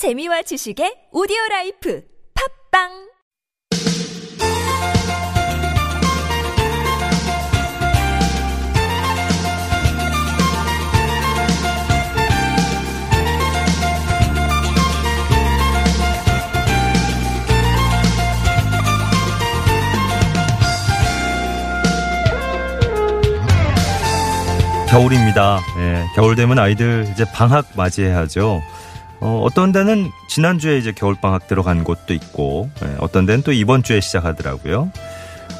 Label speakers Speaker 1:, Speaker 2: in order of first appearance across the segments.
Speaker 1: 재미와 지식의 오디오 라이프 팝빵
Speaker 2: 겨울입니다. 예, 겨울 되면 아이들 이제 방학 맞이해야죠. 어, 어떤 데는 지난주에 이제 겨울방학 들어간 곳도 있고, 예, 어떤 데는 또 이번 주에 시작하더라고요.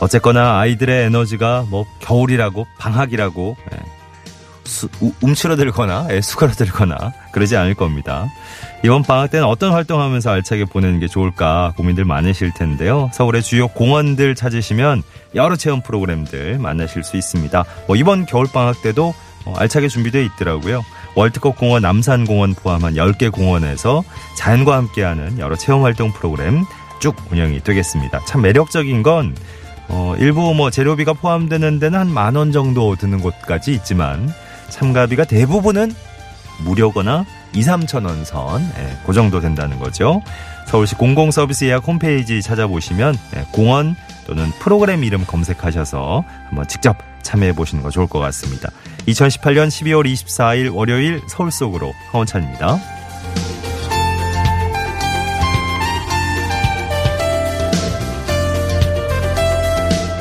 Speaker 2: 어쨌거나 아이들의 에너지가 뭐 겨울이라고, 방학이라고, 예, 수, 우, 움츠러들거나, 예, 수그러들거나, 그러지 않을 겁니다. 이번 방학 때는 어떤 활동하면서 알차게 보내는 게 좋을까 고민들 많으실 텐데요. 서울의 주요 공원들 찾으시면 여러 체험 프로그램들 만나실 수 있습니다. 뭐 이번 겨울 방학 때도 어, 알차게 준비되어 있더라고요. 월드컵 공원 남산공원 포함한 10개 공원에서 자연과 함께하는 여러 체험활동 프로그램 쭉 운영이 되겠습니다. 참 매력적인 건 어, 일부 뭐 재료비가 포함되는 데는 한 만 원 정도 드는 곳까지 있지만 참가비가 대부분은 무료거나 2, 3천 원 선, 예, 그 정도 된다는 거죠. 서울시 공공서비스 예약 홈페이지 찾아보시면 예, 공원 또는 프로그램 이름 검색하셔서 한번 직접 참여해 보시는 거 좋을 것 같습니다. 2018년 12월 24일 월요일 서울 속으로 하원찬입니다.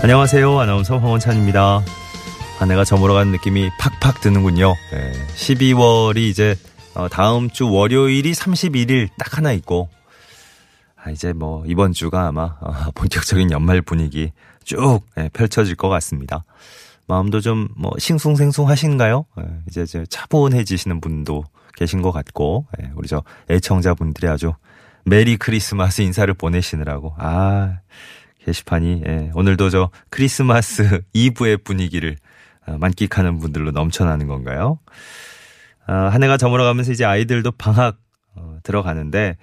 Speaker 2: 안녕하세요. 아나운서 황원찬입니다. 한 해가 저물어가는 느낌이 팍팍 드는군요. 네, 12월이 이제 어, 다음 주 월요일이 31일 딱 하나 있고 아, 이제 뭐 이번 주가 아마 어, 본격적인 연말 분위기 쭉 예, 펼쳐질 것 같습니다. 마음도 좀 뭐 싱숭생숭하신가요? 예, 이제 이제 차분해지시는 분도 계신 것 같고 예, 우리 저 애청자분들이 아주 메리 크리스마스 인사를 보내시느라고 아 게시판이 예, 오늘도 저 크리스마스 이브의 분위기를 어, 만끽하는 분들로 넘쳐나는 건가요? 아, 한 해가 저물어가면서 이제 아이들도 방학 어, 들어가는데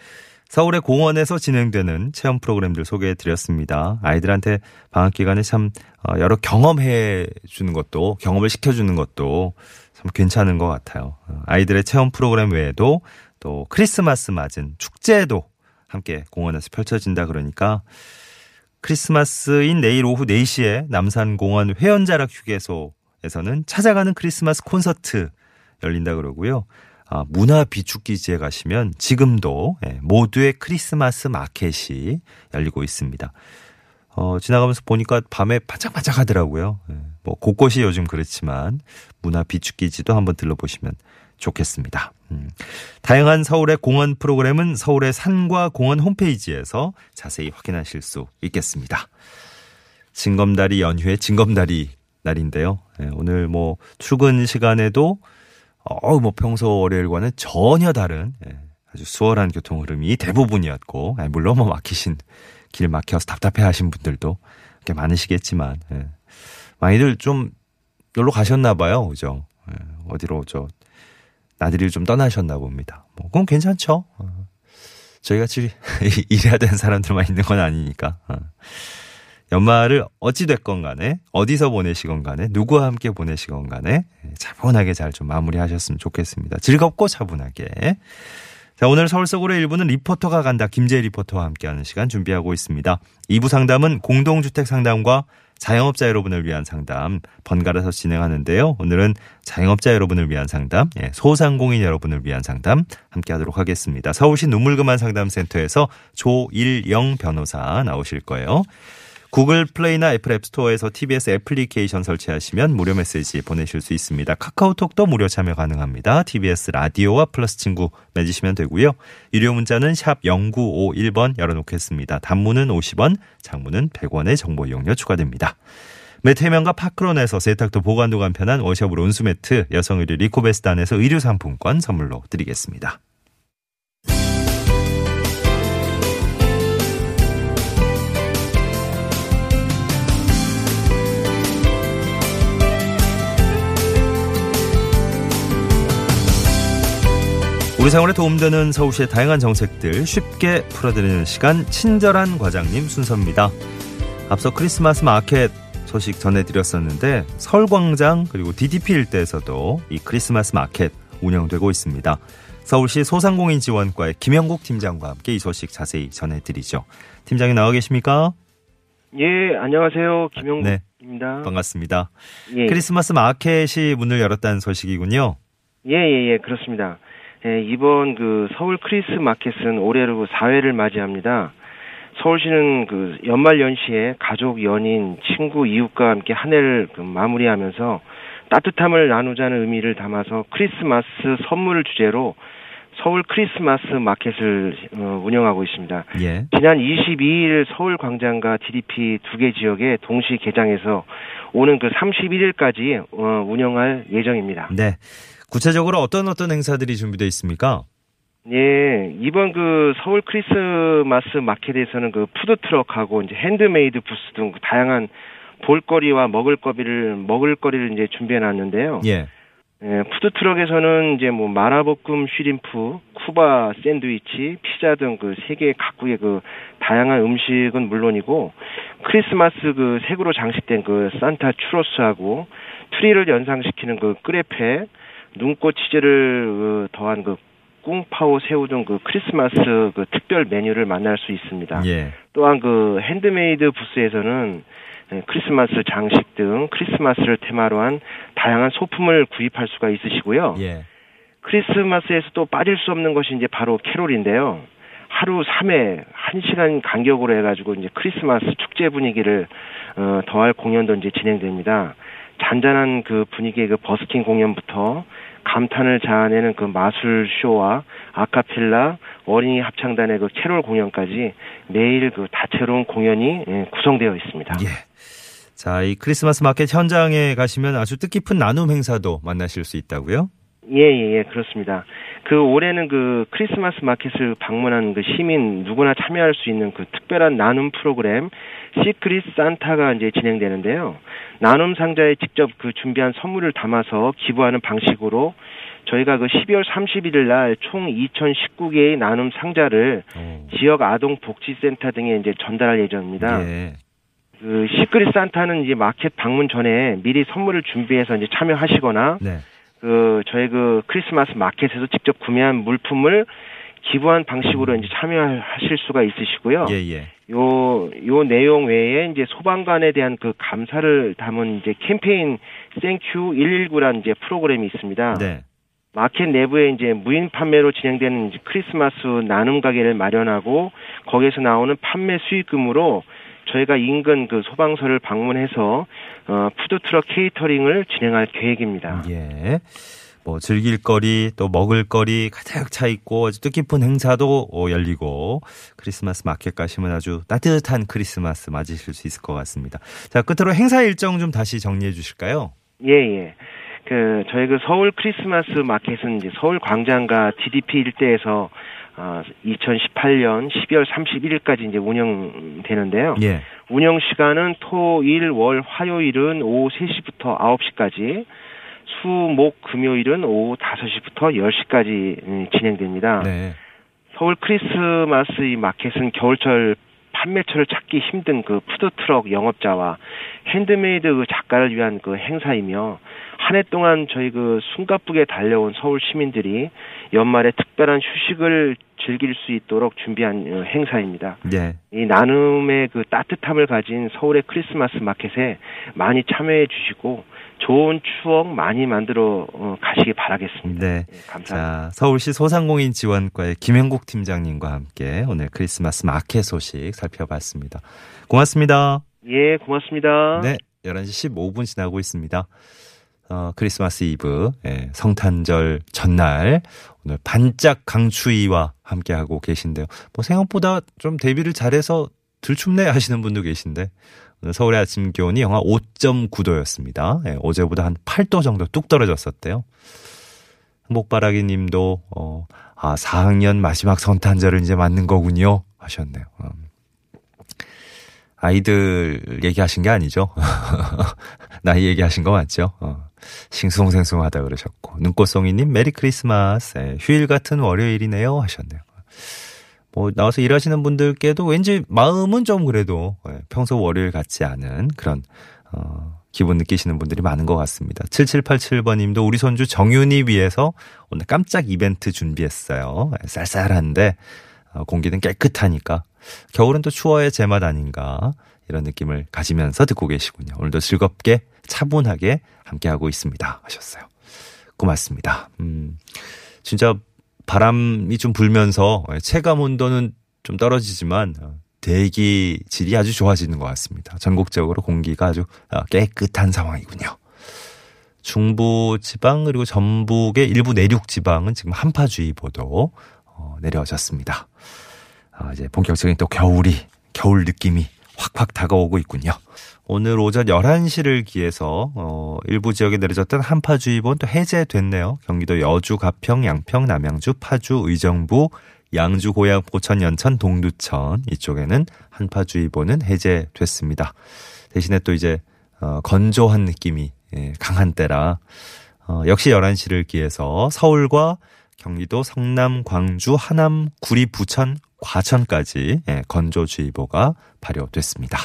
Speaker 2: 서울의 공원에서 진행되는 체험 프로그램들 소개해 드렸습니다. 아이들한테 방학 기간에 참 어, 여러 경험해 주는 것도 경험을 시켜 주는 것도 참 괜찮은 것 같아요. 어, 아이들의 체험 프로그램 외에도 또 크리스마스 맞은 축제도 함께 공원에서 펼쳐진다 그러니까 크리스마스인 내일 오후 4시에 남산공원 회원자락 휴게소에서는 찾아가는 크리스마스 콘서트 열린다 그러고요. 아, 문화 비축기지에 가시면 지금도 예, 모두의 크리스마스 마켓이 열리고 있습니다. 어, 지나가면서 보니까 밤에 반짝반짝 하더라고요. 예, 뭐 곳곳이 요즘 그렇지만 문화 비축기지도 한번 들러보시면 좋겠습니다. 음. 다양한 서울의 공원 프로그램은 서울의 산과 공원 홈페이지에서 자세히 확인하실 수 있겠습니다. 징검다리 연휴의 징검다리 날인데요. 예, 오늘 뭐 출근 시간에도 어, 뭐 평소 월요일과는 전혀 다른 예, 아주 수월한 교통 흐름이 대부분이었고, 예, 물론 뭐 막히신 길 막혀서 답답해하신 분들도 꽤 많으시겠지만 예. 많이들 좀 여기로 가셨나 봐요, 그죠? 예, 어디로 저 나들이를 좀 떠나셨나 봅니다. 뭐 그건 괜찮죠. 어. 저희 같이 일해야 되는 사람들만 있는 건 아니니까. 어. 연말을 어찌됐건 간에 어디서 보내시건 간에 누구와 함께 보내시건 간에 차분하게 잘 좀 마무리하셨으면 좋겠습니다. 즐겁고 차분하게. 자, 오늘 서울 속으로 1부는 리포터가 간다. 김재 리포터와 함께하는 시간 준비하고 있습니다. 2부 상담은 공동주택 상담과 자영업자 여러분을 위한 상담 번갈아서 진행하는데요. 오늘은 자영업자 여러분을 위한 상담, 예, 소상공인 여러분을 위한 상담 함께 하도록 하겠습니다. 서울시 눈물그만 상담센터에서 조일영 변호사 나오실 거예요. 구글 플레이나 애플 앱스토어에서 TBS 애플리케이션 설치하시면 무료 메시지 보내실 수 있습니다. 카카오톡도 무료 참여 가능합니다. TBS 라디오와 플러스 친구 맺으시면 되고요. 유료 문자는 샵 0951번 열어놓겠습니다. 단문은 50원, 장문은 100원의 정보 이용료 추가됩니다. 매트 해면과 파크론에서 세탁도 보관도 간편한 washable 온수매트, 여성 의류 리코베스단에서 의류 상품권 선물로 드리겠습니다. 우리 생활에 도움되는 서울시의 다양한 정책들 쉽게 풀어드리는 시간 친절한 과장님 순서입니다. 앞서 크리스마스 마켓 소식 전해드렸었는데 서울광장 그리고 DDP 일대에서도 이 크리스마스 마켓 운영되고 있습니다. 서울시 소상공인 지원과의 김영국 팀장과 함께 이 소식 자세히 전해드리죠. 팀장이 나와 계십니까?
Speaker 3: 예, 안녕하세요.
Speaker 2: 네.
Speaker 3: 김영국입니다.
Speaker 2: 반갑습니다.
Speaker 3: 예,
Speaker 2: 크리스마스 마켓이 문을 열었다는 소식이군요.
Speaker 3: 예, 예, 예, 그렇습니다. 예, 이번 그 서울 크리스 마켓은 올해로 4회를 맞이합니다. 서울시는 그 연말 연시에 가족, 연인, 친구, 이웃과 함께 한 해를 그 마무리하면서 따뜻함을 나누자는 의미를 담아서 크리스마스 선물을 주제로 서울 크리스마스 마켓을 어, 운영하고 있습니다.
Speaker 2: 예.
Speaker 3: 지난 22일 서울 광장과 DDP 두 개 지역에 동시 개장해서 오는 그 31일까지 어, 운영할 예정입니다.
Speaker 2: 네. 구체적으로 어떤 어떤 행사들이 준비되어 있습니까?
Speaker 3: 예, 이번 그 서울 크리스마스 마켓에서는 그 푸드트럭하고 이제 핸드메이드 부스 등그 다양한 볼거리와 먹을거리를 먹을거리를 이제 준비해 놨는데요.
Speaker 2: 예.
Speaker 3: 예, 푸드트럭에서는 이제 뭐 마라볶음 shrimp, 쿠바 샌드위치, 피자 등 그 세계 각국의 그 다양한 음식은 물론이고 크리스마스 그 색으로 장식된 그 산타 추로스하고 트리를 연상시키는 그 끄레페, 눈꽃 치즈를 그 더한 그 꿍파오 새우 등 그 크리스마스 그 특별 메뉴를 만날 수 있습니다.
Speaker 2: 예.
Speaker 3: 또한 그 핸드메이드 부스에서는 예, 크리스마스 장식 등 크리스마스를 테마로 한 다양한 소품을 구입할 수가 있으시고요.
Speaker 2: 예.
Speaker 3: 크리스마스에서 또 빠질 수 없는 것이 이제 바로 캐롤인데요. 하루 3회 1시간 간격으로 해가지고 이제 크리스마스 축제 분위기를 어, 더할 공연도 이제 진행됩니다. 잔잔한 그 분위기의 그 버스킹 공연부터 감탄을 자아내는 그 마술 쇼와 아카펠라 어린이 합창단의 그 캐롤 공연까지 매일 그 다채로운 공연이 예, 구성되어 있습니다.
Speaker 2: 예. 자, 이 크리스마스 마켓 현장에 가시면 아주 뜻깊은 나눔 행사도 만나실 수 있다고요?
Speaker 3: 예, 예, 예, 그렇습니다. 그 올해는 그 크리스마스 마켓을 방문한 그 시민 누구나 참여할 수 있는 그 특별한 나눔 프로그램 secret 산타가 이제 진행되는데요. 나눔 상자에 직접 그 준비한 선물을 담아서 기부하는 방식으로 저희가 그 12월 31일 날 총 2019개의 나눔 상자를
Speaker 2: 오.
Speaker 3: 지역 아동 복지센터 등에 이제 전달할 예정입니다.
Speaker 2: 예.
Speaker 3: 그 secret 산타는 이제 마켓 방문 전에 미리 선물을 준비해서 이제 참여하시거나
Speaker 2: 네.
Speaker 3: 그 저희 그 크리스마스 마켓에서 직접 구매한 물품을 기부한 방식으로 이제 참여하실 수가 있으시고요.
Speaker 2: 예, 예.
Speaker 3: 요, 요 내용 외에 이제 소방관에 대한 그 감사를 담은 이제 캠페인 thank you 119라는 이제 프로그램이 있습니다.
Speaker 2: 네.
Speaker 3: 마켓 내부에 이제 무인 판매로 진행되는 이제 크리스마스 나눔 가게를 마련하고 거기에서 나오는 판매 수익금으로 저희가 인근 그 소방서를 방문해서 어 푸드트럭 케이터링을 진행할 계획입니다.
Speaker 2: 예. 뭐 즐길 거리 또 먹을 거리 가득 차 있고 아주 뜻깊은 행사도 어, 열리고 크리스마스 마켓 가시면 아주 따뜻한 크리스마스 맞으실 수 있을 것 같습니다. 자, 끝으로 행사 일정 좀 다시 정리해 주실까요?
Speaker 3: 예, 예. 그 저희 그 서울 크리스마스 마켓은 이제 서울 광장과 DDP 일대에서 어 2018년 12월 31일까지 이제 운영되는데요.
Speaker 2: 예.
Speaker 3: 운영 시간은 토, 일, 월, 화요일은 오후 3시부터 9시까지, 수, 목, 금요일은 오후 5시부터 10시까지 진행됩니다.
Speaker 2: 네.
Speaker 3: 서울 크리스마스 이 마켓은 겨울철 판매처를 찾기 힘든 그 푸드트럭 영업자와 핸드메이드 그 작가를 위한 그 행사이며 한 해 동안 저희 그 숨가쁘게 달려온 서울 시민들이 연말에 특별한 휴식을 즐길 수 있도록 준비한 어, 행사입니다.
Speaker 2: 예.
Speaker 3: 이 나눔의 그 따뜻함을 가진 서울의 크리스마스 마켓에 많이 참여해 주시고 좋은 추억 많이 만들어 어, 가시기 바라겠습니다.
Speaker 2: 네.
Speaker 3: 예, 감사합니다.
Speaker 2: 자, 서울시 소상공인 지원과의 김행국 팀장님과 함께 오늘 크리스마스 마켓 소식 살펴봤습니다. 고맙습니다.
Speaker 3: 예, 고맙습니다.
Speaker 2: 네. 11시 15분 지나고 있습니다. 어, 크리스마스 이브, 예, 성탄절 전날, 오늘 반짝 강추위와 함께하고 계신데요. 뭐 생각보다 좀 데뷔를 잘해서 들춥네 하시는 분도 계신데, 서울의 아침 기온이 영하 5.9도였습니다. 예, 어제보다 한 8도 정도 뚝 떨어졌었대요. 행복바라기 님도, 어, 아, 4학년 마지막 성탄절을 이제 맞는 거군요. 하셨네요. 음. 아이들 얘기하신 게 아니죠. 나이 얘기하신 거 맞죠? 어. 싱숭생숭하다 그러셨고. 눈꽃송이님, 메리 크리스마스. 예, 휴일 같은 월요일이네요. 하셨네요. 뭐, 나와서 일하시는 분들께도 왠지 마음은 좀 그래도 예, 평소 월요일 같지 않은 그런, 어, 기분 느끼시는 분들이 많은 것 같습니다. 7787번 님도 우리 손주 정윤이 위해서 오늘 깜짝 이벤트 준비했어요. 쌀쌀한데 어, 공기는 깨끗하니까 겨울은 또 추워야 제맛 아닌가 이런 느낌을 가지면서 듣고 계시군요. 오늘도 즐겁게 차분하게 함께하고 있습니다. 하셨어요. 고맙습니다. 음, 진짜 바람이 좀 불면서 체감 온도는 좀 떨어지지만 어, 대기 질이 아주 좋아지는 것 같습니다. 전국적으로 공기가 아주 어, 깨끗한 상황이군요. 중부 지방 그리고 전북의 일부 내륙 지방은 지금 한파주의보도 어, 내려졌습니다. 아, 이제 본격적인 또 겨울이 겨울 느낌이 확확 다가오고 있군요. 오늘 오전 11시를 기해서 어, 일부 지역에 내려졌던 한파주의보는 또 해제됐네요. 경기도 여주, 가평, 양평, 남양주, 파주, 의정부, 양주, 고양, 포천, 연천, 동두천 이쪽에는 한파주의보는 해제됐습니다. 대신에 또 이제 어, 건조한 느낌이 예, 강한 때라 어, 역시 11시를 기해서 서울과 경기도 성남, 광주, 하남, 구리, 부천, 과천까지 예, 건조주의보가 발효됐습니다.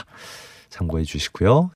Speaker 2: 참고해 주시고요.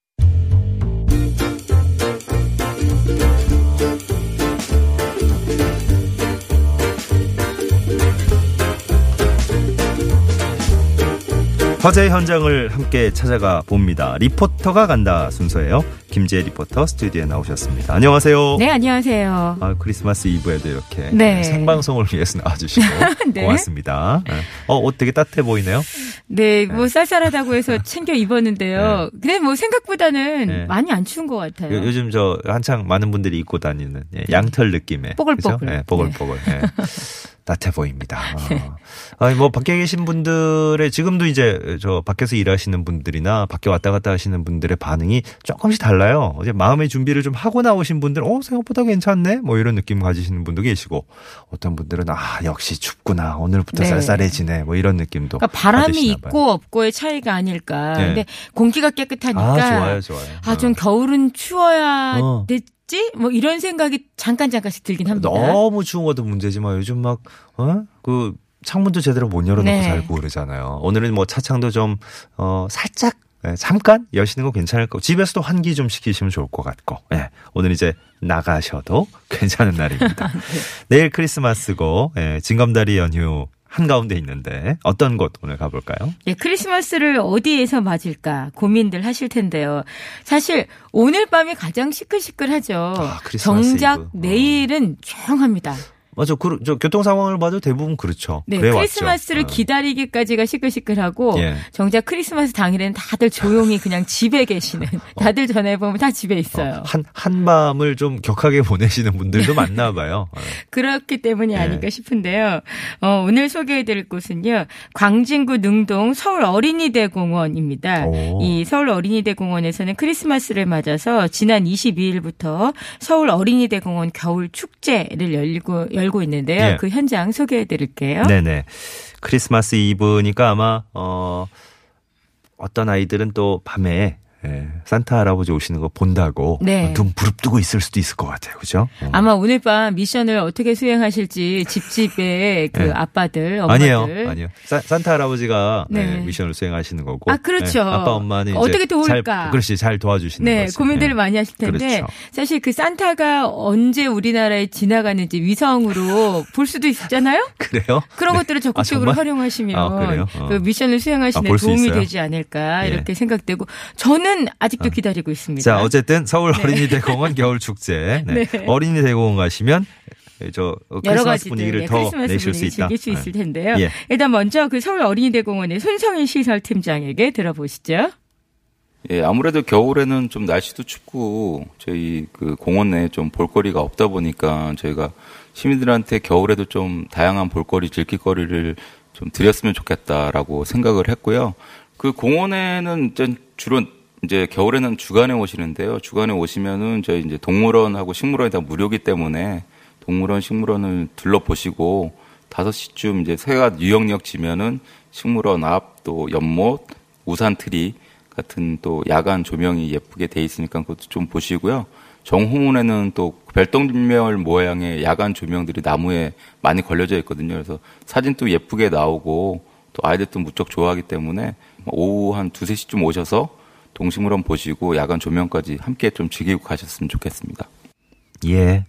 Speaker 2: 화재 현장을 함께 찾아가 봅니다. 리포터가 간다 순서예요. 김재 리포터 스튜디오에 나오셨습니다. 안녕하세요.
Speaker 4: 네, 안녕하세요.
Speaker 2: 아, 크리스마스 이브에도 이렇게
Speaker 4: 네.
Speaker 2: 생방송을 위해서 나와주시고
Speaker 4: 네.
Speaker 2: 고맙습니다. 네. 어, 옷 되게 따뜻해 보이네요.
Speaker 4: 네, 뭐 쌀쌀하다고 해서 챙겨 입었는데요. 근데 뭐 생각보다는
Speaker 2: 네.
Speaker 4: 많이 안 추운 것 같아요.
Speaker 2: 요, 즘저 한창 많은 분들이 입고 다니는 예, 양털 느낌의
Speaker 4: 뽀글뽀글.
Speaker 2: 그죠? 예, 뽀글뽀글. 예. 따뜻해 보입니다. 어. 아니 뭐 밖에 계신 분들의 지금도 이제 저 밖에서 일하시는 분들이나 밖에 왔다 갔다 하시는 분들의 반응이 조금씩 달라요. 이제 마음의 준비를 좀 하고 나오신 분들은 어 생각보다 괜찮네 뭐 이런 느낌 가지시는 분도 계시고 어떤 분들은 아 역시 춥구나 오늘부터
Speaker 4: 네.
Speaker 2: 쌀쌀해지네 뭐 이런 느낌도
Speaker 4: 그러니까 바람이. 있고 없고의 차이가 아닐까.
Speaker 2: 네.
Speaker 4: 근데 공기가 깨끗하니까
Speaker 2: 아 좋아요 좋아요.
Speaker 4: 아, 좀 겨울은 추워야
Speaker 2: 어.
Speaker 4: 됐지? 뭐 이런 생각이 잠깐 잠깐씩 들긴 합니다.
Speaker 2: 너무 추운 것도 문제지만 요즘 막, 어? 그, 창문도 제대로 못 열어놓고
Speaker 4: 네.
Speaker 2: 살고 그러잖아요. 오늘은 뭐 차창도 좀, 어, 살짝, 예, 잠깐 여시는 거 괜찮을 거고, 집에서도 환기 좀 시키시면 좋을 것 같고, 예. 오늘 이제 나가셔도 괜찮은 날입니다.
Speaker 4: 네.
Speaker 2: 내일 크리스마스고, 예, 징검다리 연휴 한가운데 있는데, 어떤 곳 오늘 가볼까요?
Speaker 4: 예, 크리스마스를 어디에서 맞을까 고민들 하실 텐데요. 사실 오늘 밤이 가장 시끌시끌하죠.
Speaker 2: 아,
Speaker 4: 정작
Speaker 2: 이브. 어.
Speaker 4: 내일은 조용합니다.
Speaker 2: 맞아. 그, 저 교통 상황을 봐도 대부분 그렇죠.
Speaker 4: 네,
Speaker 2: 그래
Speaker 4: 크리스마스를
Speaker 2: 왔죠. 어.
Speaker 4: 기다리기까지가 시끌시끌하고
Speaker 2: 예.
Speaker 4: 정작 크리스마스 당일에는 다들 조용히 그냥 집에 계시는 다들 전화해 보면 다 집에 있어요.
Speaker 2: 어, 한, 한밤을 좀 격하게 보내시는 분들도 많나 봐요. 어.
Speaker 4: 그렇기 때문이
Speaker 2: 예.
Speaker 4: 아닐까 싶은데요. 어, 오늘 소개해 드릴 곳은요. 광진구 능동 서울 어린이대공원입니다.
Speaker 2: 오.
Speaker 4: 이 서울 어린이대공원에서는 크리스마스를 맞아서 지난 22일부터 서울 어린이대공원 겨울 축제를 열고 열고 있는데요.
Speaker 2: 예.
Speaker 4: 그 현장 소개해 드릴게요.
Speaker 2: 네네. 크리스마스 이브니까 아마, 어, 어떤 아이들은 또 밤에 예, 산타 할아버지 오시는 거 본다고
Speaker 4: 네.
Speaker 2: 눈 부릅뜨고 있을 수도 있을 것 같아요. 그죠? 어.
Speaker 4: 아마 오늘 밤 미션을 어떻게 수행하실지 집집의 그
Speaker 2: 네.
Speaker 4: 아빠들, 엄마들.
Speaker 2: 아니에요, 아니요. 사- 산타 할아버지가
Speaker 4: 네.
Speaker 2: 예, 미션을 수행하시는 거고.
Speaker 4: 아, 그렇죠.
Speaker 2: 예, 아빠 엄마는
Speaker 4: 어떻게 도울까?
Speaker 2: 잘, 그렇지, 잘 도와주시는
Speaker 4: 네,
Speaker 2: 거죠.
Speaker 4: 고민들을
Speaker 2: 예.
Speaker 4: 많이 하실 텐데
Speaker 2: 그렇죠.
Speaker 4: 사실 그 산타가 언제 우리나라에 지나가는지 위성으로 볼 수도 있잖아요.
Speaker 2: 그래요?
Speaker 4: 그런 것들을 적극적으로
Speaker 2: 아?
Speaker 4: 활용하시면
Speaker 2: 아, 그래요? 어.
Speaker 4: 그 미션을 수행하시는
Speaker 2: 아,
Speaker 4: 도움이
Speaker 2: 있어요?
Speaker 4: 되지 않을까
Speaker 2: 예.
Speaker 4: 이렇게 생각되고 저는 아직도 기다리고 있습니다.
Speaker 2: 자, 어쨌든 서울 어린이대공원 겨울 축제. 네.
Speaker 4: 네.
Speaker 2: 어린이대공원 가시면 저
Speaker 4: 여러 가지들
Speaker 2: 분위기를
Speaker 4: 예,
Speaker 2: 더
Speaker 4: 크리스마스
Speaker 2: 내실 수
Speaker 4: 분위기
Speaker 2: 있다.
Speaker 4: 즐길 수
Speaker 2: 네.
Speaker 4: 있을 텐데요.
Speaker 2: 예.
Speaker 4: 일단 먼저 그 서울 어린이대공원의 손성일 시설 팀장에게 들어보시죠.
Speaker 5: 예, 아무래도 겨울에는 좀 날씨도 춥고 저희 그 공원 내에 좀 볼거리가 없다 보니까 저희가 시민들한테 겨울에도 좀 다양한 볼거리, 즐길거리를 좀 드렸으면 좋겠다라고 생각을 했고요. 그 공원에는 이제 주로 이제 겨울에는 주간에 오시는데요. 주간에 오시면은 저희 이제 동물원하고 식물원이 다 무료기 때문에 동물원, 식물원을 둘러보시고 5시쯤 이제 해가 뉘엿뉘엿 지면은 식물원 앞 또 연못, 우산 트리 같은 또 야간 조명이 예쁘게 돼 있으니까 그것도 좀 보시고요. 정호문에는 또 별똥별 모양의 야간 조명들이 나무에 많이 걸려져 있거든요. 그래서 사진도 예쁘게 나오고 또 아이들도 무척 좋아하기 때문에 오후 한 두세 시쯤 오셔서 동심으로 한번 보시고 야간 조명까지 함께 좀 즐기고 가셨으면 좋겠습니다.
Speaker 2: 예.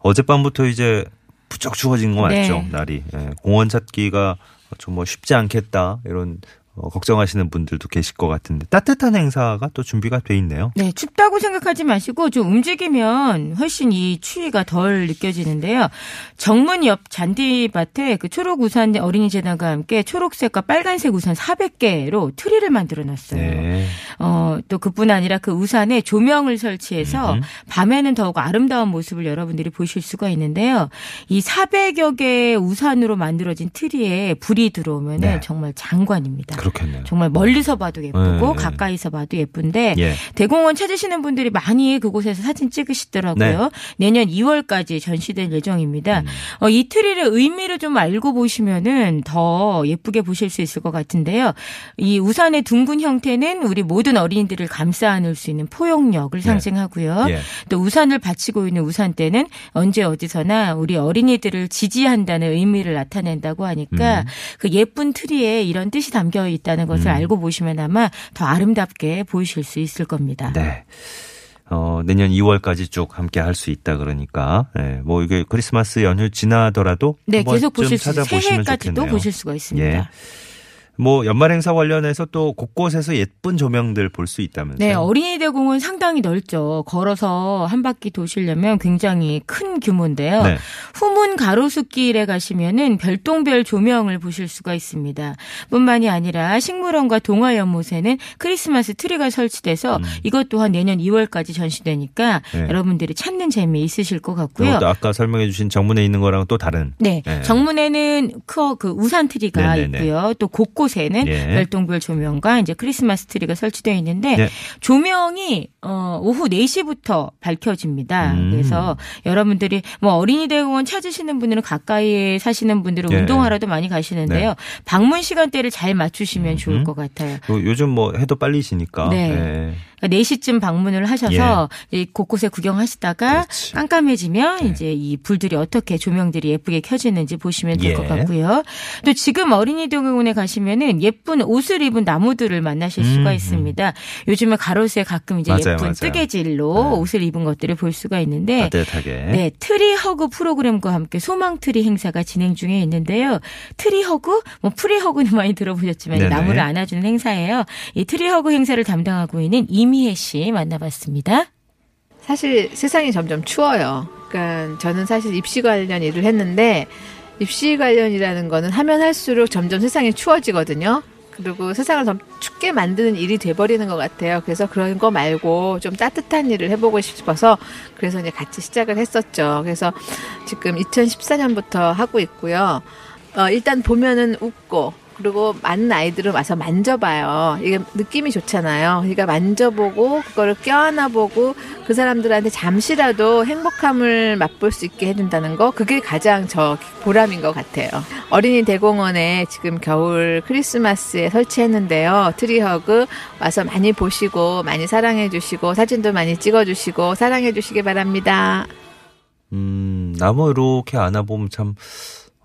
Speaker 2: 어젯밤부터 이제 부쩍 추워진 거 맞죠?
Speaker 4: 네.
Speaker 2: 날이. 예. 공원 찾기가 좀 뭐 쉽지 않겠다. 이런 어, 걱정하시는 분들도 계실 것 같은데 따뜻한 행사가 또 준비가 돼 있네요.
Speaker 4: 네, 춥다고 생각하지 마시고 좀 움직이면 훨씬 이 추위가 덜 느껴지는데요. 정문 옆 잔디밭에 그 초록 우산 어린이 재단과 함께 초록색과 빨간색 우산 400개로 트리를 만들어 놨어요.
Speaker 2: 네.
Speaker 4: 어, 또 그뿐 아니라 그 우산에 조명을 설치해서
Speaker 2: 음흠.
Speaker 4: 밤에는 더욱 아름다운 모습을 여러분들이 보실 수가 있는데요. 이 400여 개의 우산으로 만들어진 트리에 불이 들어오면
Speaker 2: 네.
Speaker 4: 은 정말 장관입니다.
Speaker 2: 그렇 겠네요.
Speaker 4: 정말 멀리서 봐도 예쁘고
Speaker 2: 네, 네.
Speaker 4: 가까이서 봐도 예쁜데
Speaker 2: 예.
Speaker 4: 대공원 찾으시는 분들이 많이 그곳에서 사진 찍으시더라고요. 내년 2월까지 전시될 예정입니다.
Speaker 2: 음.
Speaker 4: 어, 이 트리의 의미를 좀 알고 보시면은 더 예쁘게 보실 수 있을 것 같은데요. 이 우산의 둥근 형태는 우리 모든 어린이들을 감싸 안을 수 있는 포용력을 상징하고요.
Speaker 2: 예.
Speaker 4: 또 우산을 받치고 있는 우산대는 언제 어디서나 우리 어린이들을 지지한다는 의미를 나타낸다고 하니까
Speaker 2: 음.
Speaker 4: 그 예쁜 트리에 이런 뜻이 담겨 있 다는 것을
Speaker 2: 음.
Speaker 4: 알고 보시면 아마 더 아름답게 보이실 수 있을 겁니다.
Speaker 2: 네. 어, 내년 2월까지 쭉 함께 할 수 있다 그러니까, 예, 뭐 이게 크리스마스 연휴 지나더라도
Speaker 4: 네, 계속
Speaker 2: 좀
Speaker 4: 보실 수 새해까지도. 보실 수가 있습니다.
Speaker 2: 예. 뭐 연말 행사 관련해서 또 곳곳에서 예쁜 조명들 볼 수 있다면서요?
Speaker 4: 네, 어린이 대공원 상당히 넓죠. 걸어서 한 바퀴 도시려면 굉장히 큰 규모인데요.
Speaker 2: 네.
Speaker 4: 후문 가로수길에 가시면은 별똥별 조명을 보실 수가 있습니다. 뿐만이 아니라 식물원과 동화 연못에는 크리스마스 트리가 설치돼서 이것 또한 내년 2월까지 전시되니까
Speaker 2: 음. 네.
Speaker 4: 여러분들이 찾는 재미 있으실 것 같고요.
Speaker 2: 아까 설명해 주신 정문에 있는 거랑 또 다른
Speaker 4: 네,
Speaker 2: 네.
Speaker 4: 정문에는 그, 그 우산 트리가
Speaker 2: 네네네.
Speaker 4: 있고요. 또 곳곳 에는
Speaker 2: 예.
Speaker 4: 별똥별 조명과 이제 크리스마스 트리가 설치되어 있는데
Speaker 2: 네.
Speaker 4: 조명이 어, 오후 4시부터 밝혀집니다.
Speaker 2: 음.
Speaker 4: 그래서 여러분들이 뭐 어린이 대공원 찾으시는 분들은 가까이에 사시는 분들은
Speaker 2: 예.
Speaker 4: 운동하러도 많이 가시는데요.
Speaker 2: 네.
Speaker 4: 방문 시간대를 잘 맞추시면 좋을
Speaker 2: 음.
Speaker 4: 것 같아요.
Speaker 2: 또 요즘 뭐 해도 빨리 지니까
Speaker 4: 네.
Speaker 2: 예.
Speaker 4: 그러니까 4시쯤 방문을 하셔서 이제 곳곳에 구경하시다가
Speaker 2: 그렇지.
Speaker 4: 깜깜해지면
Speaker 2: 네.
Speaker 4: 이제 이 불들이 어떻게 조명들이 예쁘게 켜지는지 보시면 될것
Speaker 2: 예.
Speaker 4: 같고요. 또 지금 어린이 대공원에 가시면은 예쁜 옷을 입은 나무들을 만나실
Speaker 2: 음,
Speaker 4: 수가
Speaker 2: 음.
Speaker 4: 있습니다. 요즘에 가로수에 가끔 이제
Speaker 2: 맞아요,
Speaker 4: 예쁜
Speaker 2: 맞아요.
Speaker 4: 뜨개질로
Speaker 2: 네.
Speaker 4: 옷을 입은 것들을 볼 수가 있는데
Speaker 2: 따뜻하게
Speaker 4: 네, tree hug 프로그램과 함께 소망 트리 행사가 진행 중에 있는데요. tree hug, 뭐 free hug는 많이 들어보셨지만
Speaker 2: 네네.
Speaker 4: 나무를 안아주는 행사예요. 이 tree hug 행사를 담당하고 있는 이 미혜 씨 만나봤습니다.
Speaker 6: 사실 세상이 점점 추워요. 그러니까 저는 사실 입시 관련 일을 했는데 입시 관련이라는 거는 하면 할수록 점점 세상이 추워지거든요. 그리고 세상을 더 춥게 만드는 일이 돼버리는 것 같아요. 그래서 그런 거 말고 좀 따뜻한 일을 해보고 싶어서 그래서 이제 같이 시작을 했었죠. 그래서 지금 2014년부터 하고 있고요. 어, 일단 보면은 웃고 그리고 많은 아이들은 와서 만져봐요. 이게 느낌이 좋잖아요. 그러니까 만져보고 그거를 껴안아 보고 그 사람들한테 잠시라도 행복함을 맛볼 수 있게 해준다는 거 그게 가장 저 보람인 것 같아요. 어린이 대공원에 지금 겨울 크리스마스에 설치했는데요. 트리허그 와서 많이 보시고 많이 사랑해 주시고 사진도 많이 찍어 주시고 사랑해 주시기 바랍니다.
Speaker 2: 음, 나무 이렇게 안아보면 참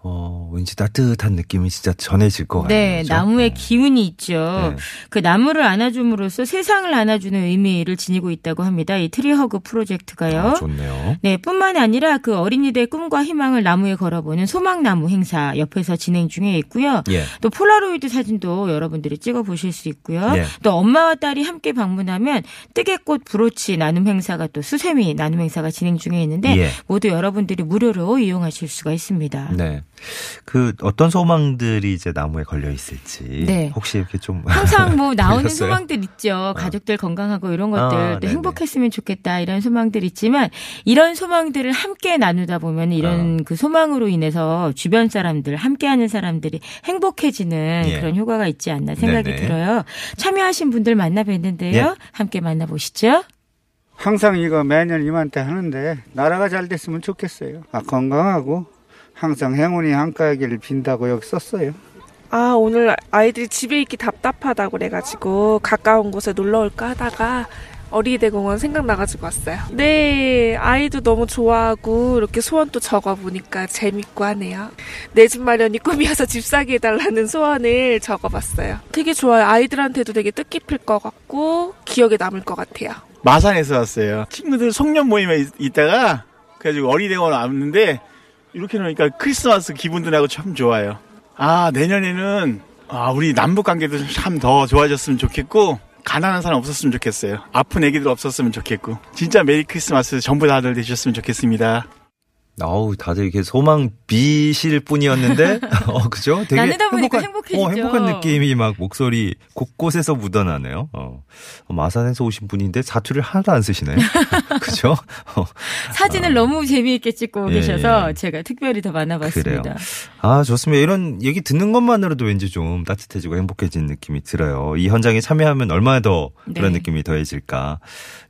Speaker 2: 어, 왠지 따뜻한 느낌이 진짜 전해질 것 같네요.
Speaker 4: 네,
Speaker 2: 그죠?
Speaker 4: 나무의
Speaker 2: 네.
Speaker 4: 기운이 있죠.
Speaker 2: 네.
Speaker 4: 그 나무를 안아줌으로써 세상을 안아주는 의미를 지니고 있다고 합니다. 이 tree hug 프로젝트가요.
Speaker 2: 아, 좋네요.
Speaker 4: 네, 뿐만이 아니라 그 어린이들의 꿈과 희망을 나무에 걸어보는 소망나무 행사 옆에서 진행 중에 있고요.
Speaker 2: 예.
Speaker 4: 또 폴라로이드 사진도 여러분들이 찍어 보실 수 있고요.
Speaker 2: 예.
Speaker 4: 또 엄마와 딸이 함께 방문하면 뜨개꽃 브로치 나눔 행사가 또 수세미 나눔 행사가 진행 중에 있는데
Speaker 2: 예.
Speaker 4: 모두 여러분들이 무료로 이용하실 수가 있습니다.
Speaker 2: 네. 그 어떤 소망들이 이제 나무에 걸려 있을지
Speaker 4: 네.
Speaker 2: 혹시 이렇게 좀
Speaker 4: 항상 뭐 나오는? 소망들 있죠. 가족들 건강하고 이런 것들
Speaker 2: 아,
Speaker 4: 또
Speaker 2: 네네.
Speaker 4: 행복했으면 좋겠다 이런 소망들 있지만 이런 소망들을 함께 나누다 보면 이런
Speaker 2: 아.
Speaker 4: 그 소망으로 인해서 주변 사람들 함께하는 사람들이 행복해지는
Speaker 2: 예.
Speaker 4: 그런 효과가 있지 않나 생각이
Speaker 2: 네네.
Speaker 4: 들어요. 참여하신 분들 만나 뵀는데요.
Speaker 2: 예.
Speaker 4: 함께 만나보시죠.
Speaker 7: 항상 이거 매년 이맘때 하는데 나라가 잘 됐으면 좋겠어요. 아, 건강하고 항상 행운이 한가하기를 빈다고 여기 썼어요.
Speaker 8: 아, 오늘 아이들이 집에 있기 답답하다고 그래가지고 가까운 곳에 놀러 올까 하다가 어린이대공원 생각나가지고 왔어요. 네, 아이도 너무 좋아하고 이렇게 소원도 적어보니까 재밌고 하네요. 내 집 마련이 꿈이어서 집 사게 해달라는 소원을 적어봤어요. 되게 좋아요. 아이들한테도 되게 뜻깊을 것 같고 기억에 남을 것 같아요.
Speaker 9: 마산에서 왔어요. 친구들 송년 모임에 있- 있다가 그래가지고 어린이대공원 왔는데 이렇게 놓으니까 크리스마스 기분도 나고 참 좋아요. 아 내년에는 아 우리 남북 관계도 참 더 좋아졌으면 좋겠고 가난한 사람 없었으면 좋겠어요. 아픈 애기들 없었으면 좋겠고 진짜 메리 크리스마스 전부 다들 되셨으면 좋겠습니다.
Speaker 2: 어우, 다들 이렇게 소망 비실 뿐이었는데, 어, 그죠? 되게
Speaker 4: 나누다 보니까
Speaker 2: 행복한. 어, 행복한 느낌이 막 목소리 곳곳에서 묻어나네요. 어. 어, 마산에서 오신 분인데 사투리를 하나도 안 쓰시네. 그죠? 어,
Speaker 4: 사진을 너무 재미있게 찍고
Speaker 2: 예,
Speaker 4: 계셔서
Speaker 2: 예.
Speaker 4: 제가 특별히 더 만나봤습니다.
Speaker 2: 그래요. 아, 좋습니다. 이런 얘기 듣는 것만으로도 왠지 좀 따뜻해지고 행복해지는 느낌이 들어요. 이 현장에 참여하면 얼마나 더 그런
Speaker 4: 네.
Speaker 2: 느낌이 더해질까.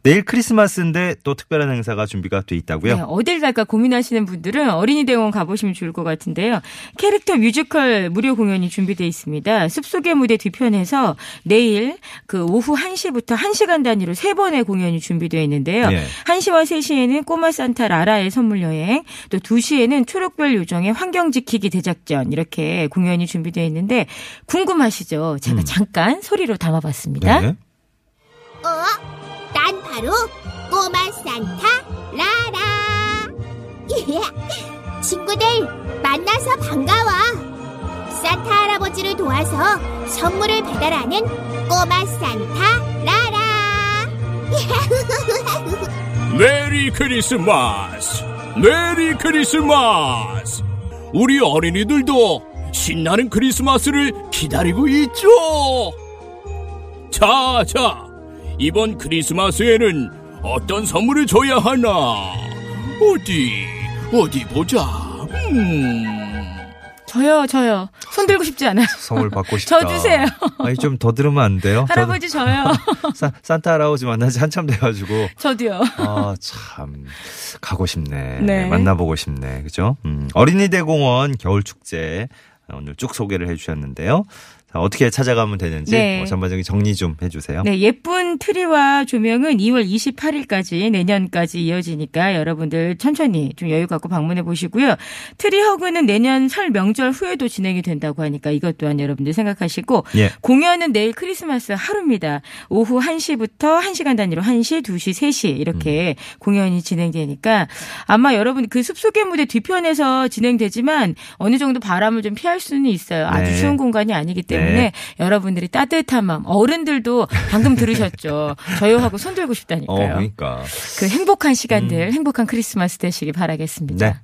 Speaker 2: 내일 크리스마스인데 또 특별한 행사가 준비가 돼 있다고요?
Speaker 4: 네, 어딜 갈까 고민하시는 분들은 어린이 대공원 가보시면 좋을 것 같은데요. 캐릭터 뮤지컬 무료 공연이 준비되어 있습니다. 숲속의 무대 뒤편에서 내일 그 오후 1시부터 1시간 단위로 세 번의 공연이 준비되어 있는데요.
Speaker 2: 예.
Speaker 4: 1시와 3시에는 꼬마 산타 라라의 선물 여행, 또 2시에는 초록별 요정의 환경 지키기 대작전 이렇게 공연이 준비되어 있는데 궁금하시죠? 제가
Speaker 2: 음.
Speaker 4: 잠깐 소리로 담아봤습니다.
Speaker 2: 네.
Speaker 10: 바로 꼬마 산타 라라. 친구들 만나서 반가워. 산타 할아버지를 도와서 선물을 배달하는 꼬마 산타 라라.
Speaker 11: Merry Christmas! Merry Christmas! 우리 어린이들도 신나는 크리스마스를 기다리고 있죠! 자, 자, 이번 크리스마스에는 어떤 선물을 줘야 하나? 어디, 어디 보자. 음.
Speaker 4: 저요, 저요. 손 들고 싶지 않아요.
Speaker 2: 선물 받고 싶다.
Speaker 4: 저 주세요.
Speaker 2: 아니, 좀 더 들으면 안 돼요?
Speaker 4: 할아버지 저요.
Speaker 2: 사- 산타 할아버지 만나지 한참 돼가지고.
Speaker 4: 저도요.
Speaker 2: 아, 참. 가고 싶네.
Speaker 4: 네.
Speaker 2: 만나보고 싶네. 그죠? 음, 어린이 대공원 겨울축제. 오늘 쭉 소개를 해주셨는데요. 자, 어떻게 찾아가면 되는지
Speaker 4: 네.
Speaker 2: 어, 전반적인 정리 좀 해주세요.
Speaker 4: 네, 예쁜 트리와 조명은 2월 28일까지 내년까지 이어지니까 여러분들 천천히 좀 여유 갖고 방문해 보시고요. tree hug는 내년 설 명절 후에도 진행이 된다고 하니까 이것 또한 여러분들 생각하시고
Speaker 2: 예.
Speaker 4: 공연은 내일 크리스마스 하루입니다. 오후 1시부터 1시간 단위로 1시, 2시, 3시 이렇게
Speaker 2: 음.
Speaker 4: 공연이 진행되니까 아마 여러분 그 숲속의 무대 뒤편에서 진행되지만 어느 정도 바람을 좀 피할 수는 있어요. 아주
Speaker 2: 네.
Speaker 4: 추운 공간이 아니기 때문에
Speaker 2: 네.
Speaker 4: 여러분들이 따뜻한 마음 어른들도 방금 들으셨죠. 저요하고 손 들고
Speaker 2: 어,
Speaker 4: 싶다니까요.
Speaker 2: 그러니까.
Speaker 4: 그 행복한 시간들, 행복한 크리스마스 되시길 바라겠습니다.
Speaker 2: 네.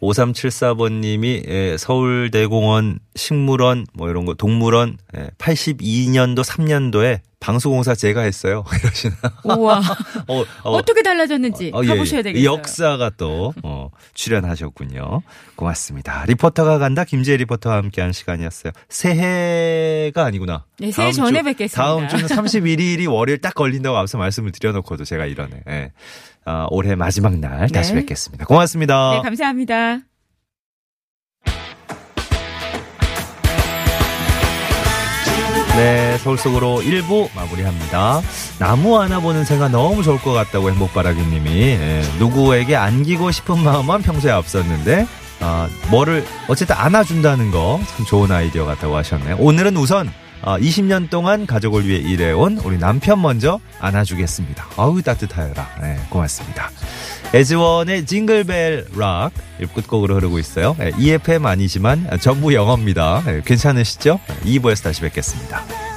Speaker 2: 5374번님이 예, 서울대공원 식물원 뭐 이런 거 동물원 예, 82년도 3년도에 방수공사 제가 했어요. 이러시나.
Speaker 4: 우와.
Speaker 2: 어, 어,
Speaker 4: 어떻게 달라졌는지
Speaker 2: 어, 예,
Speaker 4: 가보셔야
Speaker 2: 예.
Speaker 4: 되겠어요.
Speaker 2: 이 역사가 또 어, 출연하셨군요. 고맙습니다. 리포터가 간다 김재 리포터와 함께한 시간이었어요. 새해가 아니구나.
Speaker 4: 네, 새해 전에
Speaker 2: 주-
Speaker 4: 뵙겠습니다.
Speaker 2: 다음 주는 31일이 월요일 딱 걸린다고 앞서 말씀을 드려놓고도 제가 이러네. 예. 아, 올해 마지막 날 다시
Speaker 4: 네.
Speaker 2: 뵙겠습니다. 고맙습니다.
Speaker 4: 네, 감사합니다.
Speaker 2: 네, 서울 속으로 1부 마무리합니다. 나무 하나 보는 새가 너무 좋을 것 같다고 행복바라기님이 예, 누구에게 안기고 싶은 마음만 평소에 앞섰는데 아, 뭐를 어쨌든 안아준다는 거 참 좋은 아이디어 같다고 하셨네요. 오늘은 우선 아, 20년 동안 가족을 위해 일해온 우리 남편 먼저 안아주겠습니다. 아우 따뜻하여라. 네, 고맙습니다. 에즈원의 징글벨 락 끝곡으로 흐르고 있어요. 예, EFM 아니지만 전부 영어입니다. 예, 괜찮으시죠? 2부에서 다시 뵙겠습니다.